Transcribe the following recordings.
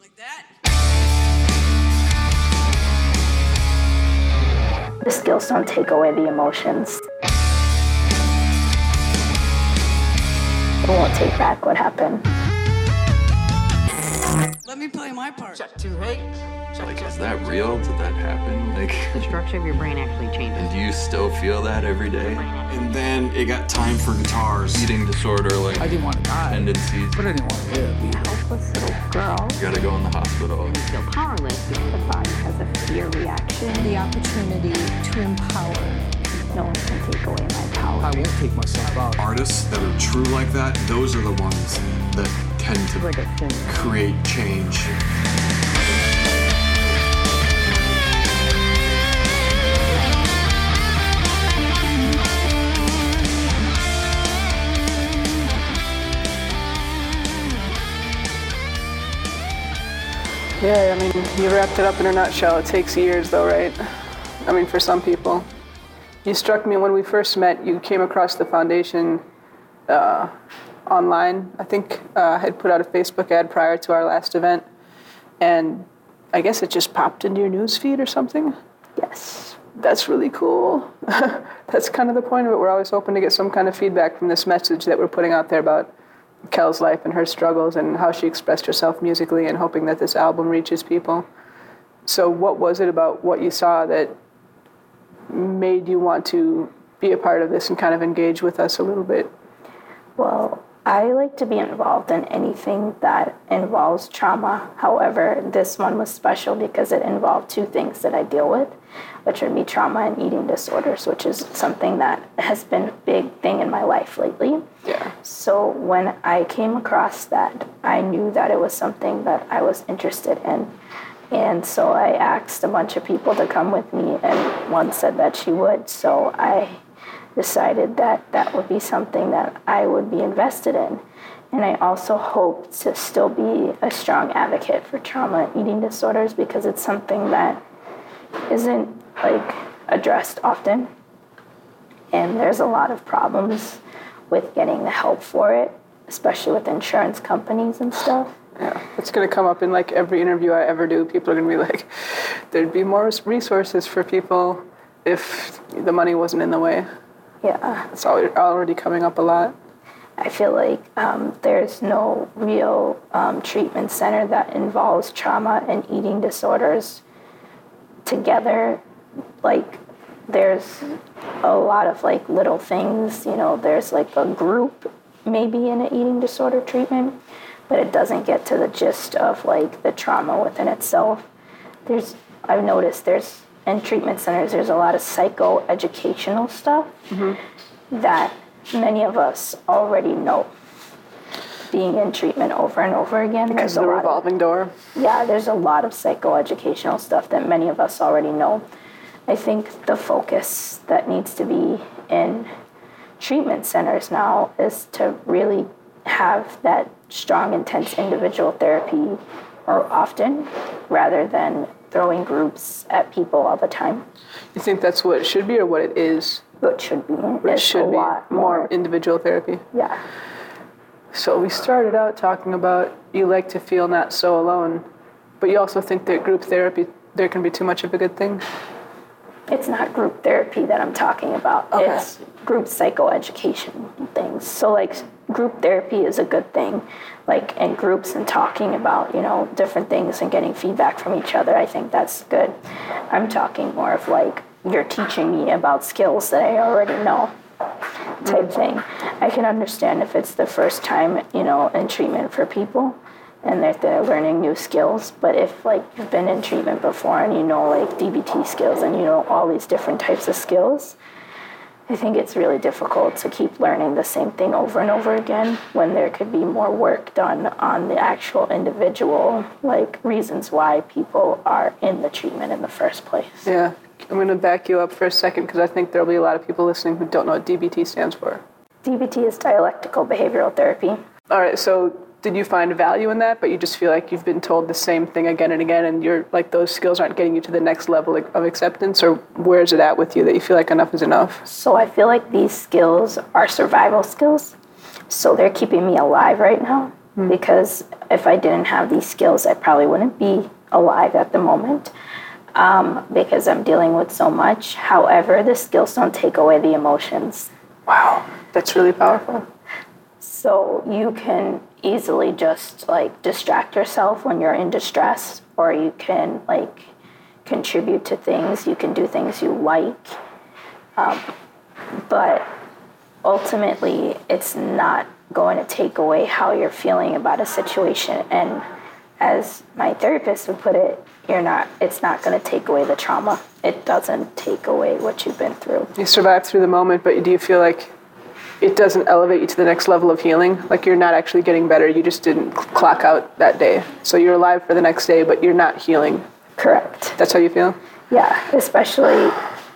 Like that. The skills don't take away the emotions. It won't take back what happened. Let me play my part. Check two, hey. Check Like, check. is that real? Did that happen? Like, the structure of your brain actually changes. and do you still feel that every day? And then it got time for guitars. Eating disorder, like I didn't want to die, tendencies. but I didn't want to live. either. Helpless little girl. You gotta go in the hospital. You feel powerless because The body has a fear reaction. the opportunity to empower. No one can take away my power. I won't take myself out. Artists that are true like that, those are the ones that tend to like a sin. create change. Yeah, I mean, you wrapped it up in a nutshell. It takes years, though, right? I mean, for some people. You struck me when we first met. You came across the foundation uh, online. I think uh, had put out a Facebook ad prior to our last event, and I guess it just popped into your news feed or something. Yes. That's really cool. That's kind of the point of it. We're always hoping to get some kind of feedback from this message that we're putting out there about Kel's life and her struggles and how she expressed herself musically and hoping that this album reaches people. So, what was it about what you saw that made you want to be a part of this and kind of engage with us a little bit? Well, I like to be involved in anything that involves trauma. However, this one was special because it involved two things that I deal with, which would be trauma and eating disorders, which is something that has been a big thing in my life lately. Yeah. So when I came across that, I knew that it was something that I was interested in. And so I asked a bunch of people to come with me, and one said that she would. So I decided that that would be something that I would be invested in. And I also hope to still be a strong advocate for trauma and eating disorders because it's something that isn't like addressed often. And there's a lot of problems with getting the help for it, especially with insurance companies and stuff. Yeah, it's going to come up in like every interview I ever do. People are going to be like, there'd be more resources for people if the money wasn't in the way. Yeah. It's already coming up a lot. I feel like um, there's no real um, treatment center that involves trauma and eating disorders together. Like, there's a lot of like little things, you know, there's like a group maybe in an eating disorder treatment, but it doesn't get to the gist of like the trauma within itself. There's, I've noticed there's, in treatment centers, there's a lot of psychoeducational stuff mm-hmm. that many of us already know. Being in treatment over and over again, Because there's of a the lot of revolving door. yeah, there's a lot of psychoeducational stuff that many of us already know. I think the focus that needs to be in treatment centers now is to really have that strong, intense individual therapy more often rather than throwing groups at people all the time, You think that's what it should be or what it is? which should be It should a be lot more more. individual therapy. Yeah. So we started out talking about you like to feel not so alone, but you also think that group therapy there can be too much of a good thing. It's not group therapy that I'm talking about. Okay. It's group psychoeducation things. So like group therapy is a good thing. Like in groups and talking about, you know, different things and getting feedback from each other. I think that's good. I'm talking more of like you're teaching me about skills that I already know type thing. I can understand if it's the first time, you know, in treatment for people and that they're learning new skills. But if like you've been in treatment before and you know like DBT skills and you know all these different types of skills, I think it's really difficult to keep learning the same thing over and over again when there could be more work done on the actual individual like reasons why people are in the treatment in the first place. Yeah. I'm going to back you up for a second because I think there'll be a lot of people listening who don't know what DBT stands for. DBT is dialectical behavioral therapy. All right, so did you find value in that, but you just feel like you've been told the same thing again and again, and you're like those skills aren't getting you to the next level of acceptance, or where's it at with you that you feel like enough is enough? So I feel like these skills are survival skills. So they're keeping me alive right now. because if I didn't have these skills, I probably wouldn't be alive at the moment um, because I'm dealing with so much. However, the skills don't take away the emotions. Wow, that's really powerful. So you can easily just like distract yourself when you're in distress, or you can like contribute to things. You can do things you like. Um, but ultimately, it's not going to take away how you're feeling about a situation. And as my therapist would put it, you're not, it's not going to take away the trauma. It doesn't take away what you've been through. You survived through the moment, but do you feel like it doesn't elevate you to the next level of healing? Like you're not actually getting better, you just didn't clock out that day. So you're alive for the next day, but you're not healing. Correct. That's how you feel? Yeah, especially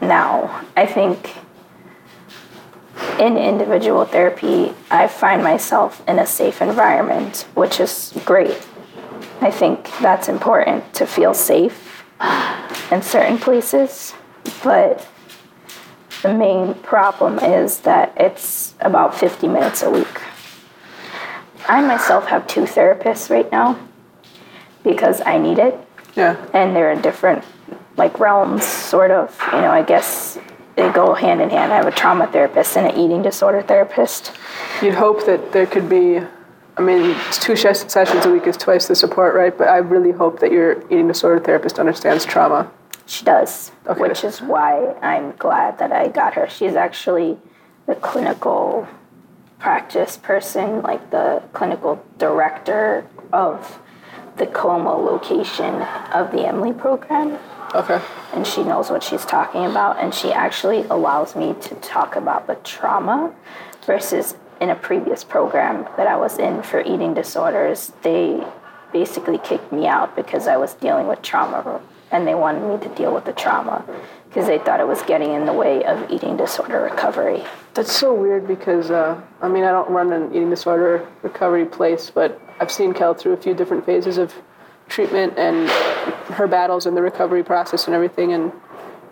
now. I think in individual therapy, I find myself in a safe environment, which is great. I think that's important to feel safe in certain places, but the main problem is that it's about 50 minutes a week. I myself have two therapists right now because I need it Yeah. and they're in different like realms sort of you know i guess they go hand in hand i have a trauma therapist and an eating disorder therapist You'd hope that there could be, I mean, two ses- sessions a week is twice the support, right? But I really hope that your eating disorder therapist understands trauma. She does Okay. which is why i'm glad that i got her she's actually the clinical practice person like the clinical director of the como location of the emily program Okay. and she knows what she's talking about and she actually allows me to talk about the trauma versus in a previous program that I was in for eating disorders they basically kicked me out because I was dealing with trauma and they wanted me to deal with the trauma because they thought it was getting in the way of eating disorder recovery. That's so weird because, uh, I mean, I don't run an eating disorder recovery place, but I've seen Kel through a few different phases of treatment and her battles in the recovery process and everything. And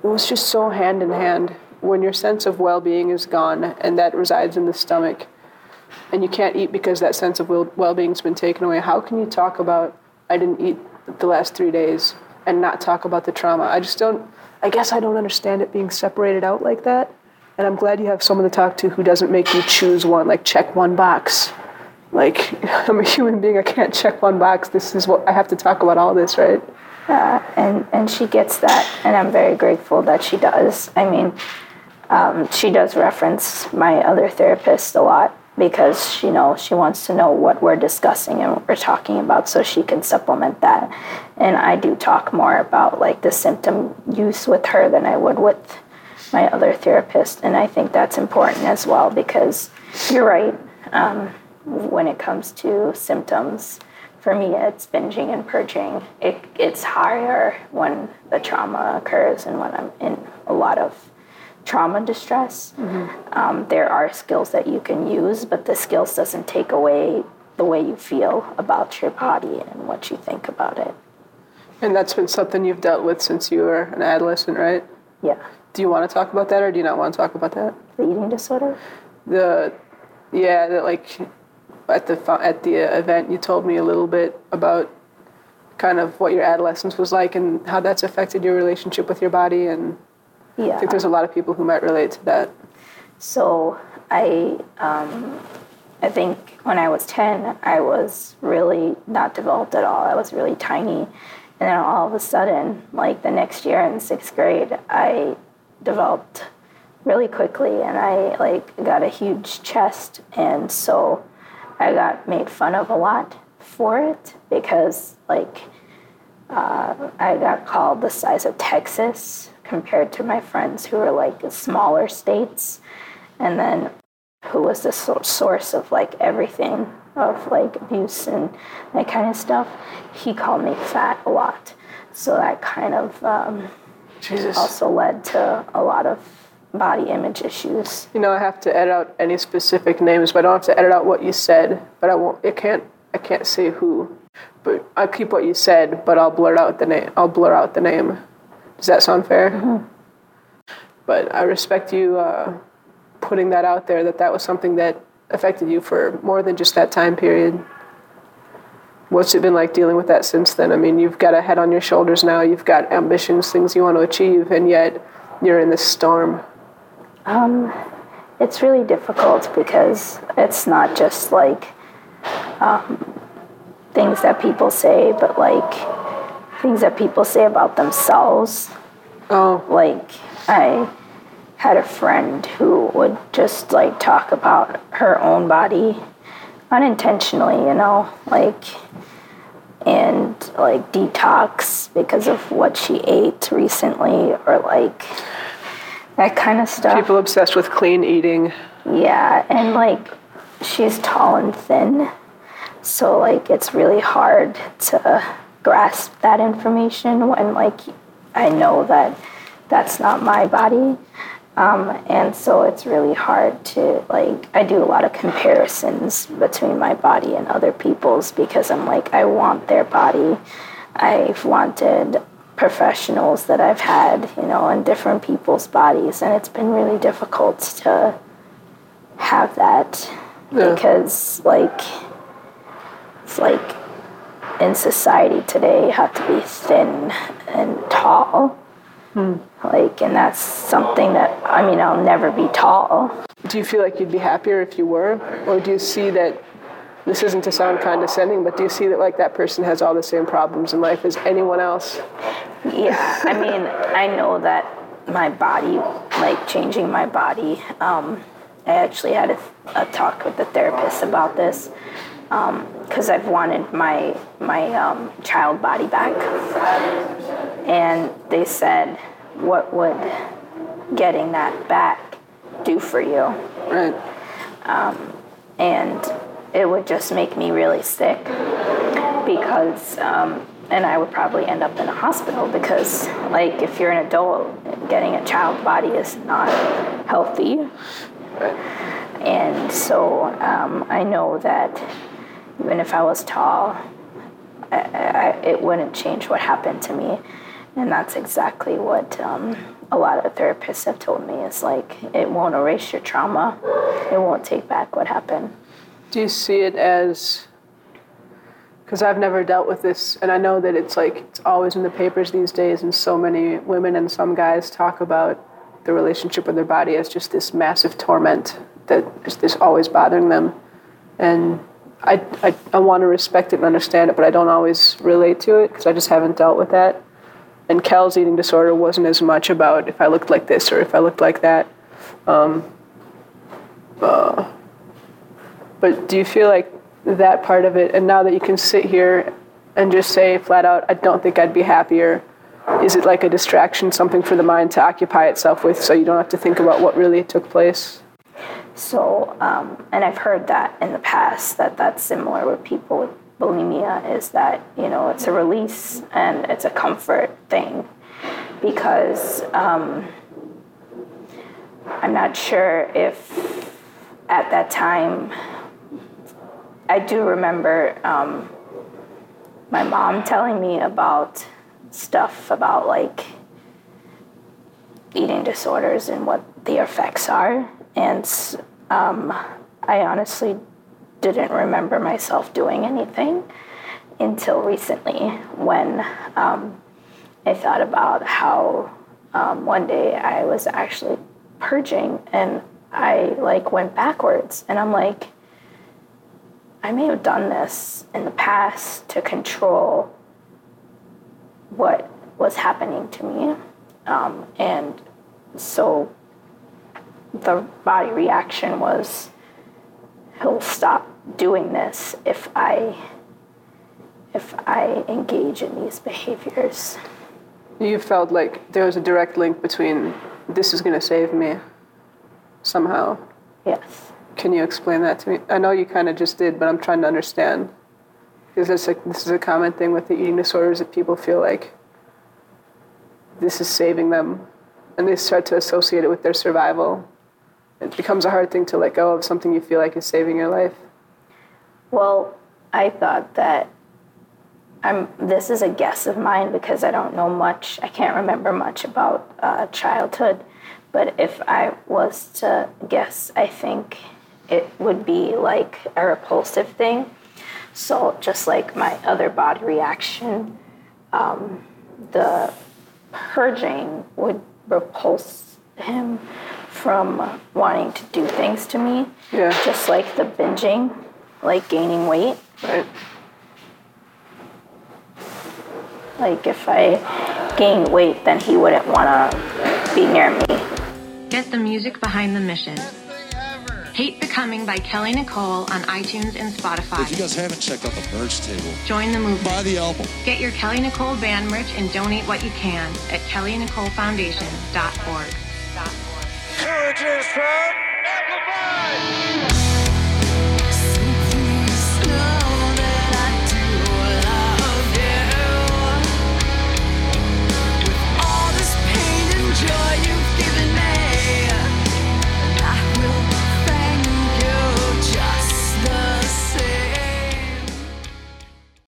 it was just so hand in hand. When your sense of well being is gone and that resides in the stomach, and you can't eat because that sense of well being's been taken away, how can you talk about, I didn't eat the last three days and not talk about the trauma? I just don't, I guess I don't understand it being separated out like that. And I'm glad you have someone to talk to who doesn't make you choose one, like check one box. Like, I'm a human being, I can't check one box. This is what I have to talk about all this, right? Yeah, and and she gets that, and I'm very grateful that she does. I mean, um, she does reference my other therapist a lot because she knows she wants to know what we're discussing and what we're talking about, so she can supplement that. And I do talk more about like the symptom use with her than I would with my other therapist, and I think that's important as well because you're right. Um, when it comes to symptoms, for me, it's binging and purging. It, it's higher when the trauma occurs and when I'm in a lot of trauma distress. Um, there are skills that you can use, but the skills doesn't take away the way you feel about your body and what you think about it. And that's been something you've dealt with since you were an adolescent, right? Yeah. Do you want to talk about that or do you not want to talk about that? The eating disorder? The, yeah, that like at the at the event you told me a little bit about kind of what your adolescence was like and how that's affected your relationship with your body and Yeah. I think there's a lot of people who might relate to that. So I, um, I think when I was 10, I was really not developed at all. I was really tiny. And then all of a sudden, like the next year in sixth grade, I developed really quickly and I like got a huge chest. And so I got made fun of a lot for it because like uh, I got called the size of Texas compared to my friends who were like smaller states, and then who was the source of like everything of like abuse and that kind of stuff. He called me fat a lot, so that kind of um, also led to a lot of body image issues. You know, I have to edit out any specific names, but I don't have to edit out what you said. But I won't. I can't. I can't say who. But I'll keep what you said, but I'll blur out the name. I'll blur out the name. Does that sound fair? But I respect you uh, putting that out there. That that was something that affected you for more than just that time period. what's it been like dealing with that since then? I mean, you've got a head on your shoulders now, you've got ambitions, things you want to achieve, and yet you're in this storm. it's really difficult because it's not just like um, things that people say, but like things that people say about themselves. Oh, Like, I had a friend who would just like talk about her own body unintentionally, you know, like, and like detox because of what she ate recently or like that kind of stuff. people obsessed with clean eating. Yeah, and like she's tall and thin, so like it's really hard to grasp that information when like I know that that's not my body. Um, and so it's really hard to like I do a lot of comparisons between my body and other people's because I'm like I want their body. I've wanted professionals that I've had, you know, in different people's bodies and it's been really difficult to have that Yeah. because like it's like in society today you have to be thin and tall like and that's something that i mean i'll never be tall Do you feel like you'd be happier if you were? Or do you see that, this isn't to sound condescending, but do you see that like that person has all the same problems in life as anyone else? yeah i mean i know that my body like changing my body um, i actually had a, a talk with the therapist about this because i've wanted my my um, child body back. And they said what would getting that back do for you? Right. and it would just make me really sick because um, and i would probably end up in a hospital because like if you're an adult getting a child body is not healthy. And so um, i know that even if i was tall I, I, it wouldn't change what happened to me. And that's exactly what um, a lot of therapists have told me is like it won't erase your trauma. It won't take back what happened. Do you see it as because I've never dealt with this, and I know that it's like it's always in the papers these days, and so many women and some guys talk about the relationship with their body as just this massive torment that is this always bothering them, and I, I, I want to respect it and understand it, but I don't always relate to it because I just haven't dealt with that. And Kel's eating disorder wasn't as much about if I looked like this or if I looked like that. Um, uh, but do you feel like that part of it, and now that you can sit here and just say flat out, I don't think I'd be happier, is it like a distraction, something for the mind to occupy itself with so you don't have to think about what really took place? So, um, and I've heard that in the past that that's similar with people with bulimia is that, you know, it's a release and it's a comfort thing because um, I'm not sure if at that time, I do remember um, my mom telling me about stuff about like eating disorders and what the effects are. And um, I honestly didn't remember myself doing anything until recently when um, I thought about how um, one day I was actually purging and I like went backwards and I'm like, I may have done this in the past to control what was happening to me. Um, and so the body reaction was he'll stop doing this if I if I engage in these behaviors. You felt like there was a direct link between this is going to save me somehow. Yes. Can you explain that to me? I know you kind of just did, but I'm trying to understand. Because this, like, this is a common thing with the eating disorders that people feel like this is saving them and they start to associate it with their survival. It becomes a hard thing to let go of something you feel like is saving your life. Well, I thought that I'm. This is a guess of mine because I don't know much. I can't remember much about uh, childhood, but if I was to guess, I think it would be like a repulsive thing. So just like my other body reaction, um, the purging would repulse him from wanting to do things to me. Yeah. Just like the binging, like gaining weight. Right. Like if I gained weight, then he wouldn't want to be near me. Get the music behind the mission. Hate Becoming by Kelly Nicole on iTunes and Spotify. If you guys haven't checked out the merch table, Join the movement. buy the album. Get your Kelly Nicole band merch and donate what you can at kellynicolefoundation.org. From Amplified!